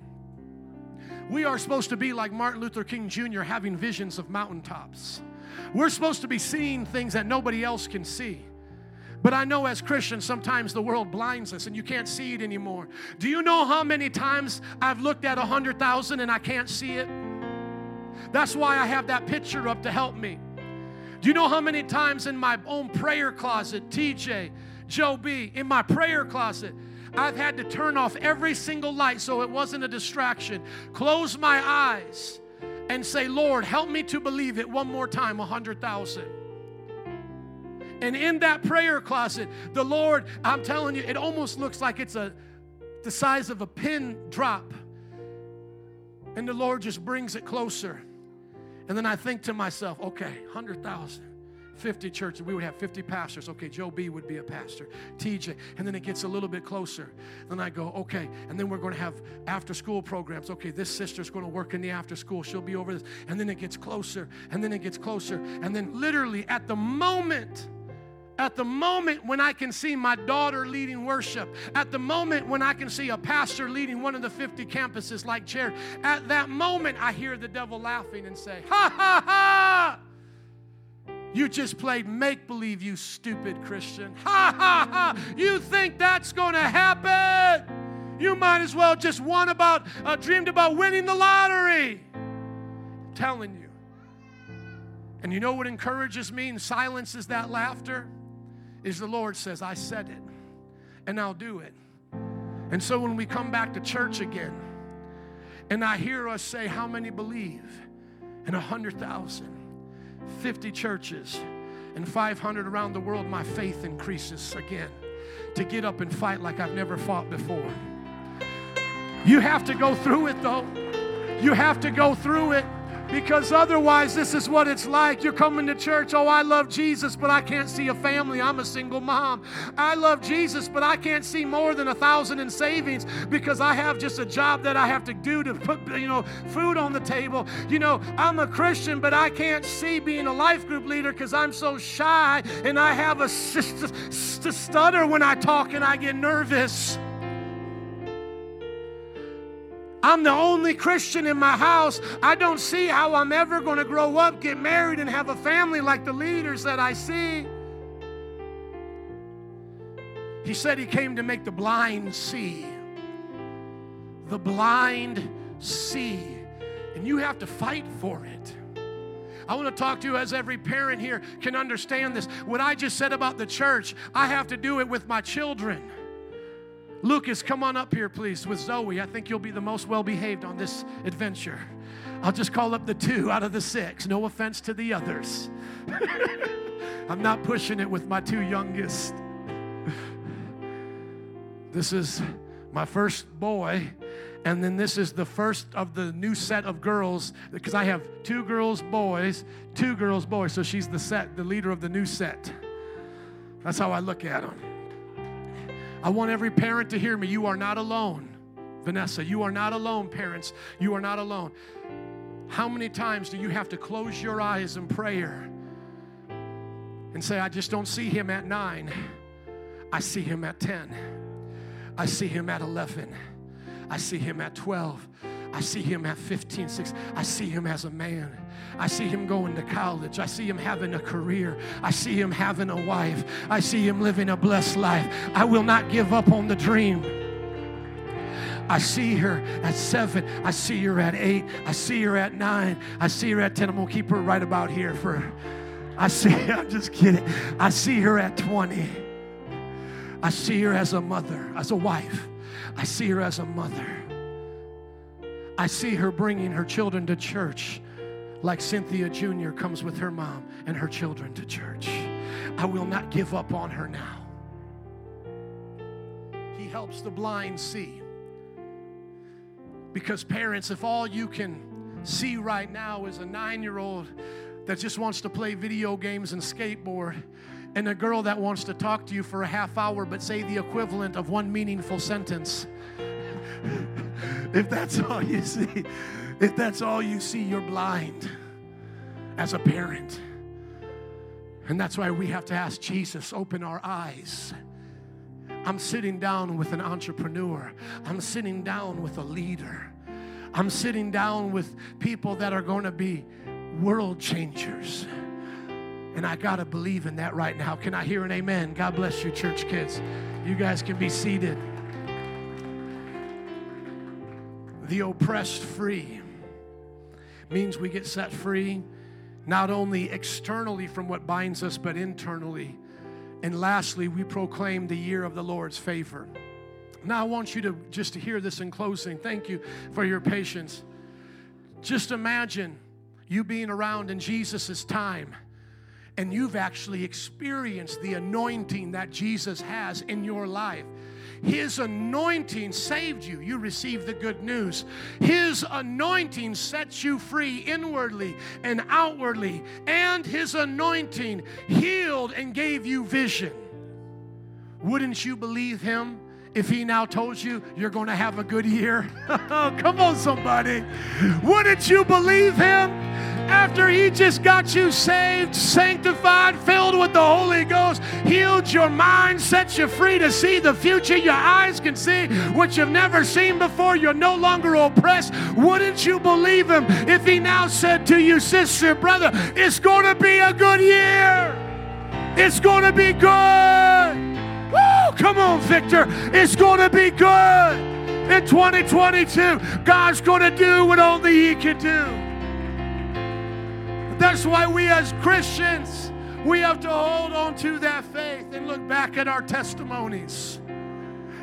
We are supposed to be like Martin Luther King Jr., having visions of mountaintops. We're supposed to be seeing things that nobody else can see. But I know as Christians, sometimes the world blinds us and you can't see it anymore. Do you know how many times I've looked at a 100,000 and I can't see it? That's why I have that picture up to help me. Do you know how many times in my own prayer closet, TJ, Joe B, in my prayer closet, I've had to turn off every single light so it wasn't a distraction, close my eyes, and say, Lord, help me to believe it one more time, a hundred thousand. And in that prayer closet, the Lord, I'm telling you, it almost looks like it's a the size of a pin drop. And the Lord just brings it closer. And then I think to myself, okay, 100,000. 50 churches, we would have 50 pastors. Okay, Joe B would be a pastor, TJ. And then it gets a little bit closer. Then I go, okay, and then we're going to have after school programs. Okay, this sister's going to work in the after school. She'll be over this. And then it gets closer, and then it gets closer. And then literally at the moment, at the moment when I can see my daughter leading worship, at the moment when I can see a pastor leading one of the 50 campuses like chair, at that moment I hear the devil laughing and say, Ha ha ha! You just played make believe, you stupid Christian. Ha ha ha! You think that's to happen? You might as well just won about, uh, dreamed about winning the lottery. I'm telling you. And you know what encourages me and silences that laughter? Is the Lord says, I said it. and I'll do it. And so when we come back to church again, and I hear us say, How many believe? And 100,000, 50 churches, and 500 around the world, my faith increases again to get up and fight like I've never fought before. You have to go through it though. You have to go through it because otherwise, this is what it's like. You're coming to church. Oh, I love Jesus, but I can't see a family. I'm a single mom. I love Jesus, but I can't see more than a thousand in savings because I have just a job that I have to do to put, you know, food on the table. You know, I'm a Christian, but I can't see being a life group leader because I'm so shy and I have a st stutter when I talk and I get nervous. I'm the only Christian in my house. I don't see how I'm ever going to grow up, get married, and have a family like the leaders that I see. He said he came to make the blind see. The blind see. And you have to fight for it. I want to talk to you as every parent here can understand this. What I just said about the church, I have to do it with my children. Lucas, come on up here, please, with Zoe. I think you'll be the most well behaved on this adventure. I'll just call up the two out of the six. No offense to the others. I'm not pushing it with my two youngest. This is my first boy, and then this is the first of the new set of girls because I have two girls, boys, two girls, boys. So she's the set, the leader of the new set. That's how I look at them. I want every parent to hear me. You are not alone. Vanessa, you are not alone, parents. You are not alone. How many times do you have to close your eyes in prayer and say, I just don't see him at nine, I see him at 10, I see him at 11, I see him at 12. I see him at 15, 16. I see him as a man. I see him going to college. I see him having a career. I see him having a wife. I see him living a blessed life. I will not give up on the dream. I see her at seven. I see her at eight. I see her at nine. I see her at 10. I'm going to keep her right about here for. I see, I'm just kidding. I see her at 20. I see her as a mother, as a wife. I see her as a mother. I see her bringing her children to church like Cynthia Jr. comes with her mom and her children to church. I will not give up on her now. He helps the blind see. Because, parents, if all you can see right now is a nine year old that just wants to play video games and skateboard, and a girl that wants to talk to you for a half hour but say the equivalent of one meaningful sentence. If that's all you see, if that's all you see, you're blind as a parent. And that's why we have to ask Jesus, open our eyes. I'm sitting down with an entrepreneur. I'm sitting down with a leader. I'm sitting down with people that are going to be world changers. And I got to believe in that right now. Can I hear an amen? God bless you, church kids. You guys can be seated. The oppressed free means we get set free not only externally from what binds us, but internally. And lastly, we proclaim the year of the Lord's favor. Now, I want you to just to hear this in closing. Thank you for your patience. Just imagine you being around in Jesus' time and you've actually experienced the anointing that Jesus has in your life. His anointing saved you. You received the good news. His anointing sets you free inwardly and outwardly. And His anointing healed and gave you vision. Wouldn't you believe Him? If he now told you you're going to have a good year? Oh, come on, somebody. Wouldn't you believe him? after He just got you saved, sanctified, filled with the Holy Ghost, healed your mind, set you free to see the future. Your eyes can see what you've never seen before. You're no longer oppressed. Wouldn't you believe Him if He now said to you, sister, brother, it's going to be a good year? It's going to be good. Come on, Victor. It's going to be good. In 2022, God's going to do what only He can do. That's why we as Christians, we have to hold on to that faith and look back at our testimonies.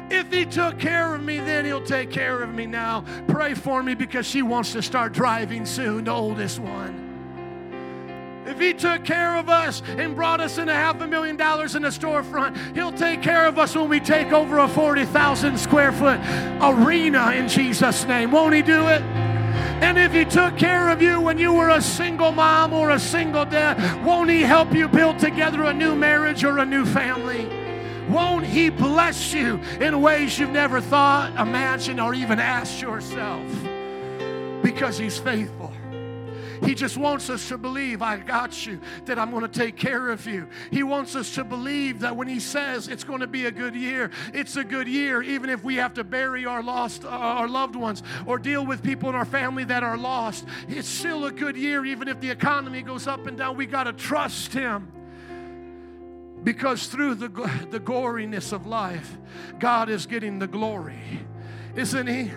If he took care of me then, he'll take care of me now. Pray for me because she wants to start driving soon, the oldest one. If he took care of us and brought us in a half a million dollars in a storefront, he'll take care of us when we take over a 40,000 square foot arena in Jesus' name. Won't he do it? And if he took care of you when you were a single mom or a single dad, won't he help you build together a new marriage or a new family? Won't he bless you in ways you've never thought, imagined, or even asked yourself? Because he's faithful. He just wants us to believe, I got you, that I'm going to take care of you. He wants us to believe that when He says it's going to be a good year, it's a good year, even if we have to bury our lost, uh, our loved ones, or deal with people in our family that are lost. It's still a good year, even if the economy goes up and down. We got to trust Him. Because through the, the goriness of life, God is getting the glory, isn't He?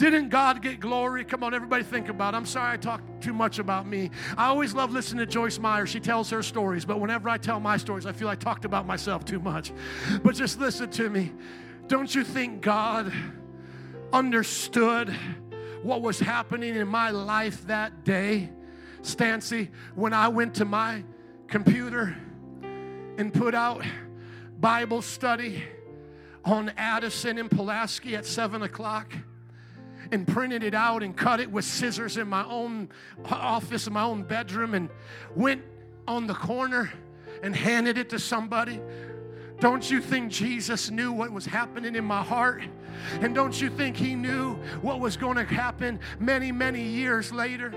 Didn't God get glory? Come on, everybody think about it. I'm sorry I talk too much about me. I always love listening to Joyce Meyer. She tells her stories, but whenever I tell my stories, I feel I talked about myself too much. But just listen to me. Don't you think God understood what was happening in my life that day? Stancy, when I went to my computer and put out Bible study on Addison and Pulaski at 7 o'clock and printed it out and cut it with scissors in my own office, in my own bedroom, and went on the corner and handed it to somebody. Don't you think Jesus knew what was happening in my heart? And don't you think He knew what was going to happen many, many years later?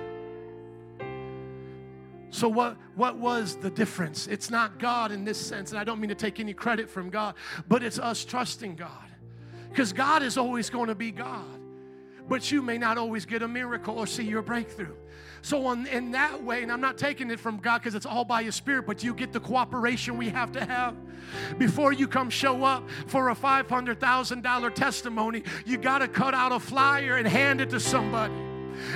So, what, what was the difference? It's not God in this sense, and I don't mean to take any credit from God, but it's us trusting God. Because God is always going to be God but you may not always get a miracle or see your breakthrough. So, on, in that way, and I'm not taking it from God because it's all by His Spirit, but you get the cooperation we have to have. Before you come show up for a $500,000 testimony, you got to cut out a flyer and hand it to somebody.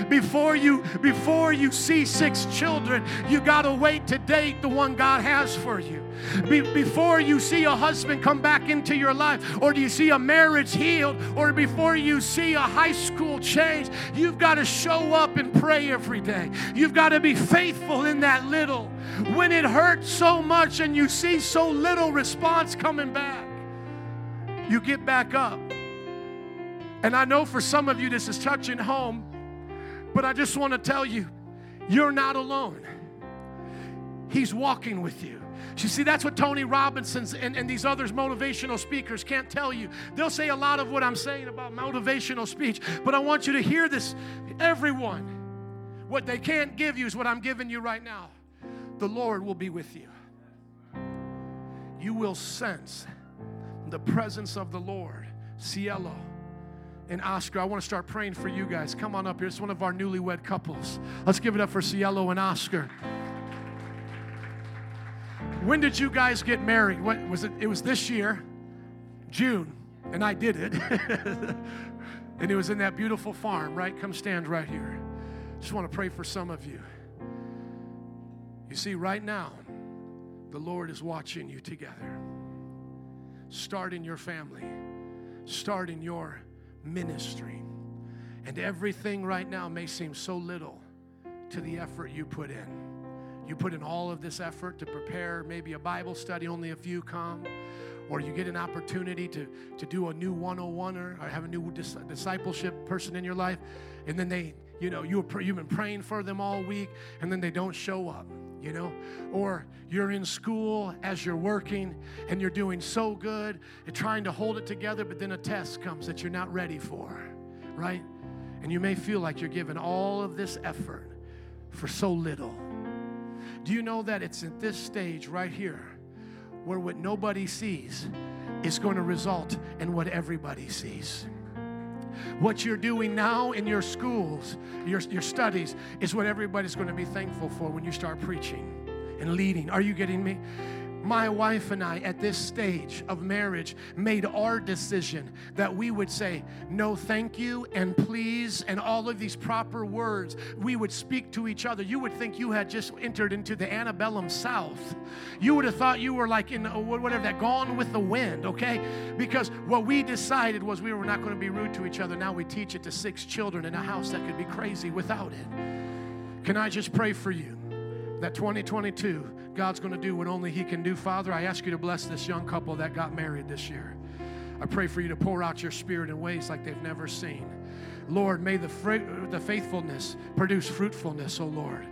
Before you before you see six children, you got to wait to date the one God has for you. Be, before you see a husband come back into your life, or do you see a marriage healed, or before you see a high school change, you've got to show up and pray every day. You've got to be faithful in that little. When it hurts so much and you see so little response coming back, you get back up. And I know for some of you this is touching home but I just want to tell you, you're not alone. He's walking with you. You see, that's what Tony Robbins and, and these others motivational speakers can't tell you. They'll say a lot of what I'm saying about motivational speech, but I want you to hear this. Everyone, what they can't give you is what I'm giving you right now. The Lord will be with you. You will sense the presence of the Lord. Cielo and Oscar. I want to start praying for you guys. Come on up here. It's one of our newlywed couples. Let's give it up for Cielo and Oscar. When did you guys get married? What was it? It was this year, June, and I did it. and it was in that beautiful farm, right? Come stand right here. Just want to pray for some of you. You see, right now, the Lord is watching you together. Start in your family. Start in your ministry. And everything right now may seem so little to the effort you put in. You put in all of this effort to prepare maybe a Bible study, only a few come, or you get an opportunity to, to do a new 101er or have a new dis- discipleship person in your life, and then they, you know, you you've been praying for them all week, and then they don't show up you know? Or you're in school as you're working and you're doing so good and trying to hold it together, but then a test comes that you're not ready for, right? And you may feel like you're giving all of this effort for so little. Do you know that it's at this stage right here where what nobody sees is going to result in what everybody sees? What you're doing now in your schools, your, your studies, is what everybody's going to be thankful for when you start preaching and leading. Are you getting me? My wife and I, at this stage of marriage, made our decision that we would say no, thank you, and please, and all of these proper words, we would speak to each other. You would think you had just entered into the antebellum South. You would have thought you were like in uh, whatever that, gone with the wind, okay? Because what we decided was we were not going to be rude to each other. Now we teach it to six children in a house that could be crazy without it. Can I just pray for you that 2022, God's going to do what only He can do? Father, I ask you to bless this young couple that got married this year. I pray for you to pour out your spirit in ways like they've never seen. Lord, may the, the faithfulness produce fruitfulness, oh Lord.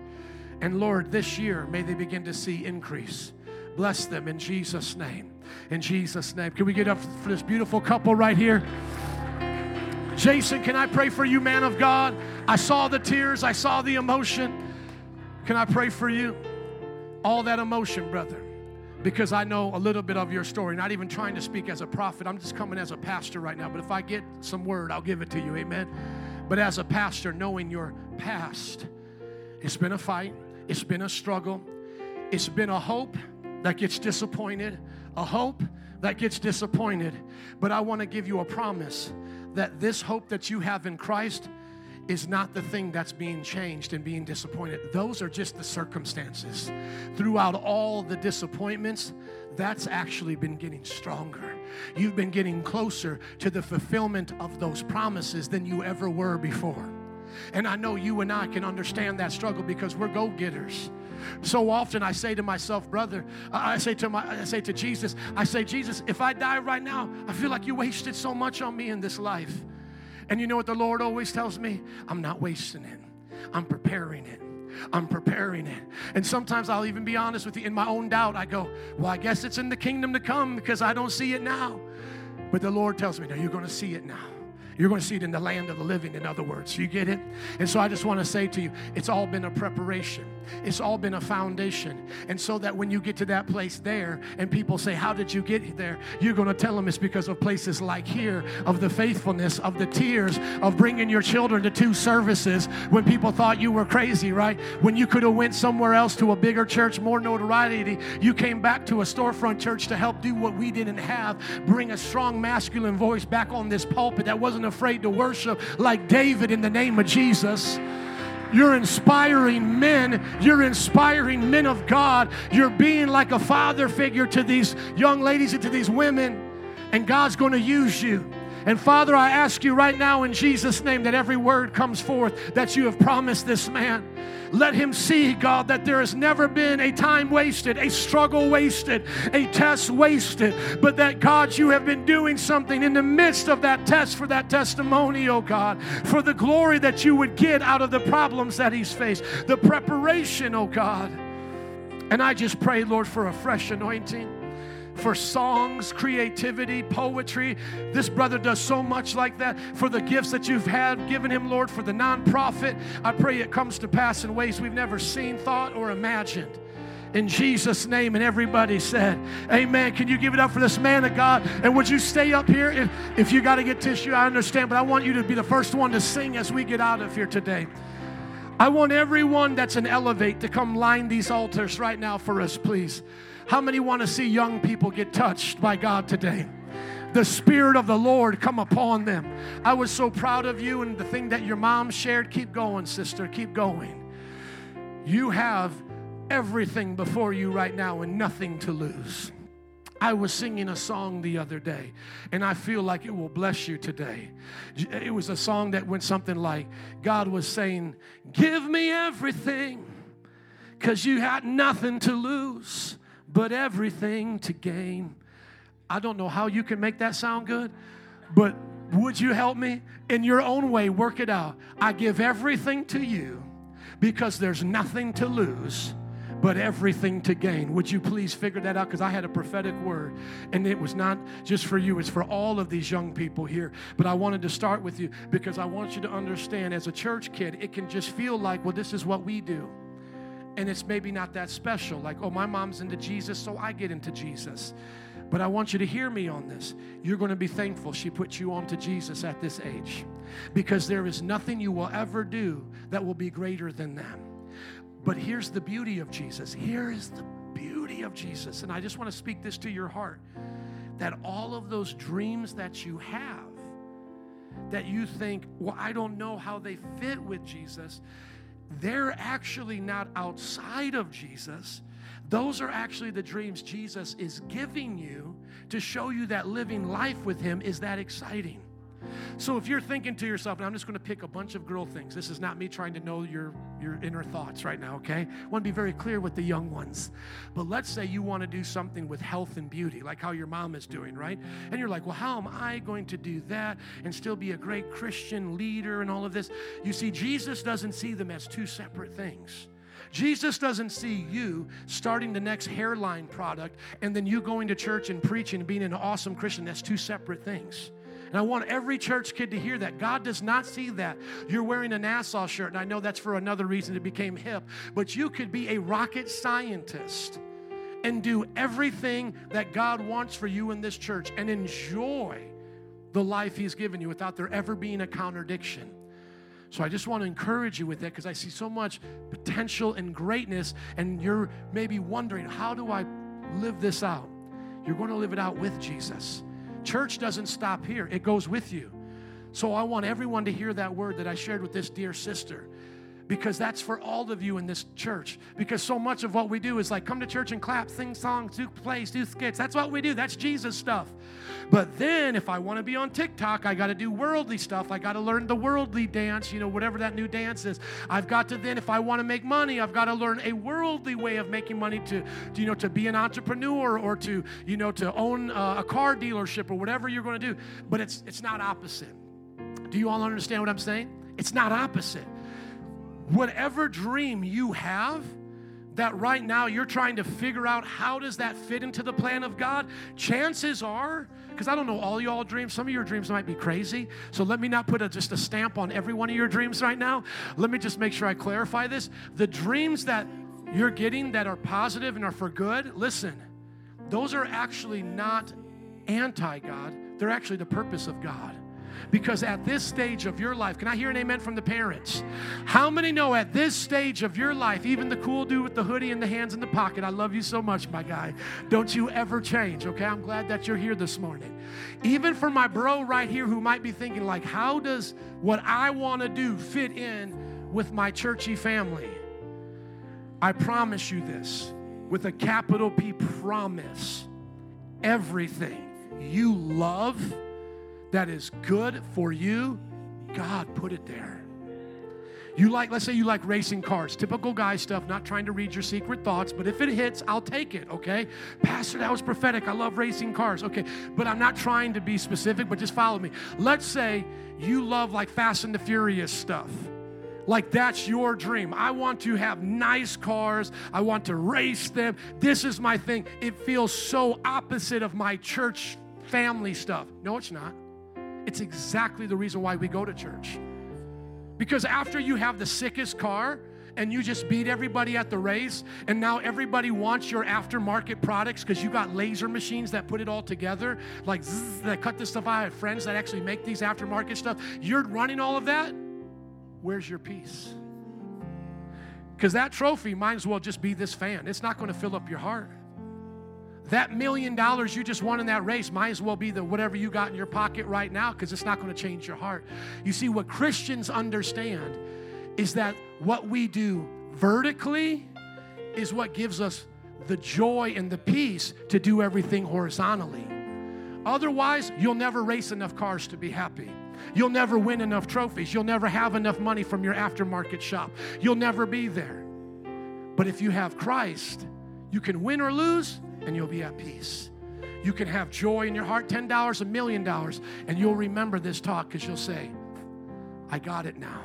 And Lord, this year, may they begin to see increase. Bless them in Jesus' name. In Jesus' name. Can we get up for this beautiful couple right here? Jason, can I pray for you, man of God? I saw the tears, I saw the emotion. Can I pray for you? All that emotion, brother, because I know a little bit of your story. Not even trying to speak as a prophet, I'm just coming as a pastor right now. But if I get some word, I'll give it to you. Amen. But as a pastor, knowing your past, it's been a fight, it's been a struggle, it's been a hope that gets disappointed, a hope that gets disappointed. But I want to give you a promise that this hope that you have in Christ is not the thing that's being changed and being disappointed. Those are just the circumstances. Throughout all the disappointments, that's actually been getting stronger. You've been getting closer to the fulfillment of those promises than you ever were before. And I know you and I can understand that struggle because we're go getters. So often I say to myself, brother, I say to my I say to Jesus, I say, Jesus, if I die right now, I feel like you wasted so much on me in this life. And you know what the Lord always tells me? I'm not wasting it. I'm preparing it. I'm preparing it. And sometimes I'll even be honest with you, in my own doubt, I go, Well, I guess it's in the kingdom to come because I don't see it now. But the Lord tells me, No, you're going to see it now. You're going to see it in the land of the living, in other words. You get it? And so I just want to say to you, it's all been a preparation, it's all been a foundation. And so that when you get to that place there and people say, How did you get there? You're going to tell them it's because of places like here, of the faithfulness, of the tears, of bringing your children to two services when people thought you were crazy, right? When you could have went somewhere else to a bigger church, more notoriety, you came back to a storefront church to help do what we didn't have, bring a strong masculine voice back on this pulpit that wasn't afraid to worship like David in the name of Jesus. You're inspiring men. You're inspiring men of God. You're being like a father figure to these young ladies and to these women. And God's going to use you. And Father, I ask you right now in Jesus' name that every word comes forth that you have promised this man. Let him see, God, that there has never been a time wasted, a struggle wasted, a test wasted, but that, God, you have been doing something in the midst of that test for that testimony, oh God, for the glory that you would get out of the problems that he's faced, the preparation, oh God. And I just pray, Lord, for a fresh anointing for songs, creativity, poetry. This brother does so much like that. For the gifts that you've had given him, Lord, for the nonprofit, I pray it comes to pass in ways we've never seen, thought, or imagined. In Jesus' name, and everybody said, Amen. Can you give it up for this man of God? And would you stay up here? If, if you got to get tissue, I understand, but I want you to be the first one to sing as we get out of here today. I want everyone that's an elevate to come line these altars right now for us, please. How many want to see young people get touched by God today? the Spirit of the Lord come upon them. I was so proud of you and the thing that your mom shared. Keep going, sister. Keep going. You have everything before you right now and nothing to lose. I was singing a song the other day, and I feel like it will bless you today. It was a song that went something like God was saying, Give me everything, because you had nothing to lose but everything to gain. I don't know how you can make that sound good, but would you help me? In your own way, work it out. I give everything to you because there's nothing to lose but everything to gain. Would you please figure that out? Because I had a prophetic word, and it was not just for you, it's for all of these young people here. But I wanted to start with you because I want you to understand as a church kid, it can just feel like, well, this is what we do and it's maybe not that special. Like, oh, my mom's into Jesus, so I get into Jesus. But I want you to hear me on this. You're going to be thankful she put you on to Jesus at this age because there is nothing you will ever do that will be greater than that. But here's the beauty of Jesus. Here is the beauty of Jesus. And I just want to speak this to your heart that all of those dreams that you have, that you think, well, I don't know how they fit with Jesus, they're actually not outside of Jesus. Those are actually the dreams Jesus is giving you to show you that living life with Him is that exciting. So if you're thinking to yourself, and I'm just going to pick a bunch of girl things. This is not me trying to know your, your inner thoughts right now, okay? I want to be very clear with the young ones. But let's say you want to do something with health and beauty, like how your mom is doing, right? And you're like, well, how am I going to do that and still be a great Christian leader and all of this? You see, Jesus doesn't see them as two separate things. Jesus doesn't see you starting the next hairline product and then you going to church and preaching and being an awesome Christian. That's two separate things. And I want every church kid to hear that. God does not see that. You're wearing a NASA shirt, and I know that's for another reason it became hip, but you could be a rocket scientist and do everything that God wants for you in this church and enjoy the life He's given you without there ever being a contradiction. So I just want to encourage you with that because I see so much potential and greatness, and you're maybe wondering, how do I live this out? You're going to live it out with Jesus. Church doesn't stop here, it goes with you. So I want everyone to hear that word that I shared with this dear sister because that's for all of you in this church. Because so much of what we do is like come to church and clap, sing songs, do plays, do skits. That's what we do. That's Jesus stuff. But then if I want to be on TikTok, I got to do worldly stuff. I got to learn the worldly dance, you know, whatever that new dance is. I've got to then, if I want to make money, I've got to learn a worldly way of making money to, to you know, to be an entrepreneur or to, you know, to own a, a car dealership or whatever you're going to do. But it's it's not opposite. Do you all understand what I'm saying? It's not opposite whatever dream you have that right now you're trying to figure out how does that fit into the plan of God, chances are, because I don't know all y'all dreams, some of your dreams might be crazy. So let me not put a, just a stamp on every one of your dreams right now. Let me just make sure I clarify this. The dreams that you're getting that are positive and are for good, listen, those are actually not anti God, they're actually the purpose of God. Because at this stage of your life, can I hear an amen from the parents? How many know at this stage of your life, even the cool dude with the hoodie and the hands in the pocket, I love you so much, my guy. Don't you ever change, okay? I'm glad that you're here this morning. Even for my bro right here who might be thinking, like, how does what I want to do fit in with my churchy family? I promise you this with a capital P promise everything you love that is good for you, God put it there. You like, let's say you like racing cars, typical guy stuff, not trying to read your secret thoughts, but if it hits, I'll take it, okay? Pastor, that was prophetic. I love racing cars, okay? But I'm not trying to be specific, but just follow me. Let's say you love like Fast and the Furious stuff. Like that's your dream. I want to have nice cars. I want to race them. This is my thing. It feels so opposite of my church family stuff. No, it's not. It's exactly the reason why we go to church. Because after you have the sickest car, and you just beat everybody at the race, and now everybody wants your aftermarket products because you got laser machines that put it all together, like zzz, that cut this stuff. I have friends that actually make these aftermarket stuff. You're running all of that. Where's your peace? Because that trophy might as well just be this fan. It's not going to fill up your heart. That million dollars you just won in that race might as well be the whatever you got in your pocket right now because it's not going to change your heart. You see, what Christians understand is that what we do vertically is what gives us the joy and the peace to do everything horizontally. Otherwise, you'll never race enough cars to be happy. You'll never win enough trophies. You'll never have enough money from your aftermarket shop. You'll never be there. But if you have Christ, you can win or lose, and you'll be at peace. You can have joy in your heart, $10, a million dollars, and you'll remember this talk because you'll say, I got it now.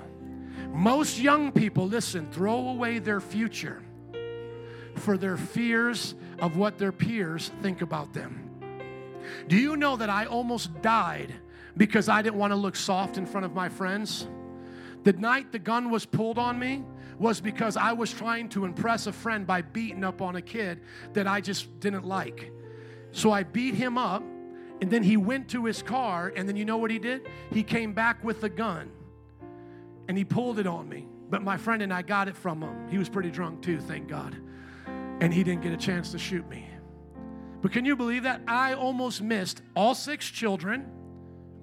Most young people, listen, throw away their future for their fears of what their peers think about them. Do you know that I almost died because I didn't want to look soft in front of my friends? The night the gun was pulled on me, was because I was trying to impress a friend by beating up on a kid that I just didn't like. So I beat him up, and then he went to his car, and then you know what he did? He came back with a gun and he pulled it on me. But my friend and I got it from him. He was pretty drunk too, thank God. and he didn't get a chance to shoot me. But can you believe that? I almost missed all six children,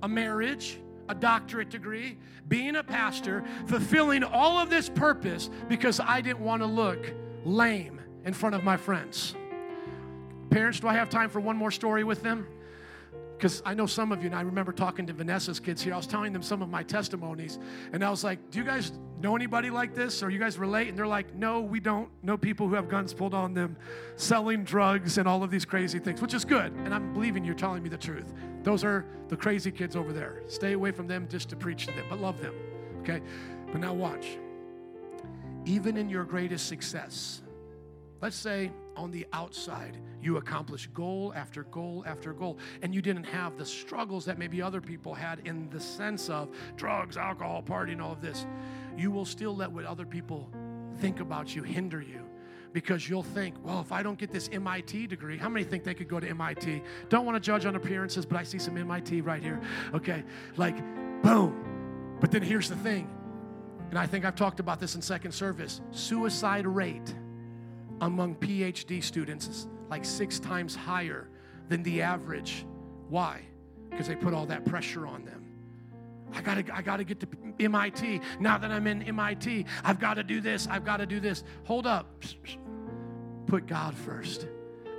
a marriage, a doctorate degree, being a pastor, fulfilling all of this purpose because I didn't want to look lame in front of my friends. Parents, do I have time for one more story with them? Because I know some of you, and I remember talking to Vanessa's kids here. I was telling them some of my testimonies, and I was like, Do you guys know anybody like this? Or you guys relate? And they're like, No, we don't know people who have guns pulled on them, selling drugs, and all of these crazy things, which is good. And I'm believing you're telling me the truth. Those are the crazy kids over there. Stay away from them just to preach to them, but love them, okay? But now watch. Even in your greatest success, let's say on the outside, you accomplished goal after goal after goal, and you didn't have the struggles that maybe other people had in the sense of drugs, alcohol, partying, all of this. You will still let what other people think about you hinder you because you'll think, well, if I don't get this MIT degree, how many think they could go to MIT? Don't want to judge on appearances, but I see some MIT right here. Okay, like, boom. But then here's the thing, and I think I've talked about this in second service suicide rate among PhD students is like six times higher than the average. Why? Because they put all that pressure on them. I gotta, I gotta get to MIT. Now that I'm in MIT, I've got to do this. I've got to do this. Hold up. Put God first.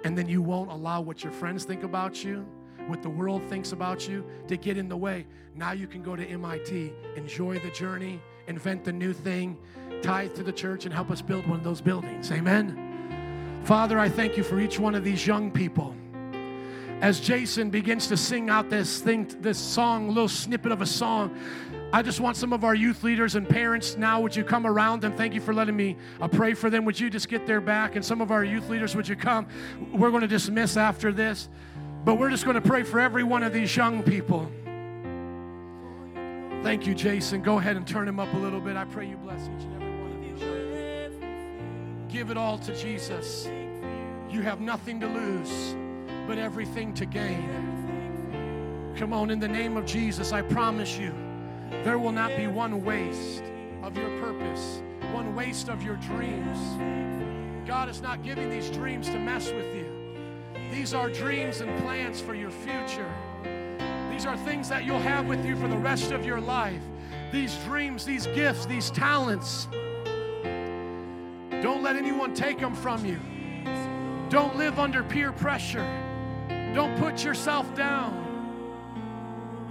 And then you won't allow what your friends think about you, what the world thinks about you, to get in the way. Now you can go to MIT, enjoy the journey, invent the new thing, tithe to the church, and help us build one of those buildings. Amen. Father, I thank you for each one of these young people. As Jason begins to sing out this thing, this song, little snippet of a song, I just want some of our youth leaders and parents now, would you come around and thank you for letting me uh, pray for them? Would you just get their back? And some of our youth leaders, would you come? We're going to dismiss after this, but we're just going to pray for every one of these young people. Thank you, Jason. Go ahead and turn him up a little bit. I pray you bless each and every Give it all to Jesus. You have nothing to lose, but everything to gain. Come on, in the name of Jesus, I promise you. There will not be one waste of your purpose, one waste of your dreams. God is not giving these dreams to mess with you. These are dreams and plans for your future. These are things that you'll have with you for the rest of your life. These dreams, these gifts, these talents. Don't let anyone take them from you. Don't live under peer pressure. Don't put yourself down.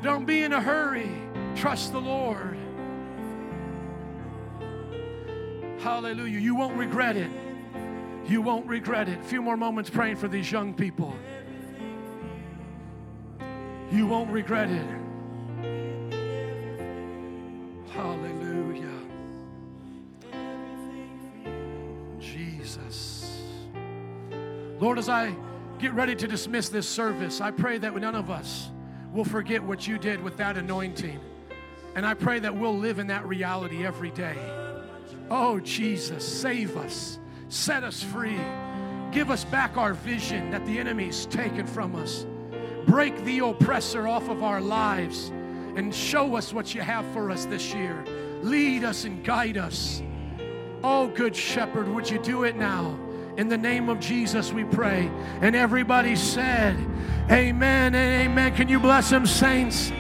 Don't be in a hurry. Trust the Lord. Hallelujah. You won't regret it. You won't regret it. A few more moments praying for these young people. You won't regret it. Lord, as I get ready to dismiss this service, I pray that none of us will forget what you did with that anointing. And I pray that we'll live in that reality every day. Oh, Jesus, save us, set us free, give us back our vision that the enemy's taken from us. Break the oppressor off of our lives and show us what you have for us this year. Lead us and guide us. Oh, good shepherd, would you do it now? In the name of Jesus, we pray. And everybody said, Amen and amen. Can you bless him, saints?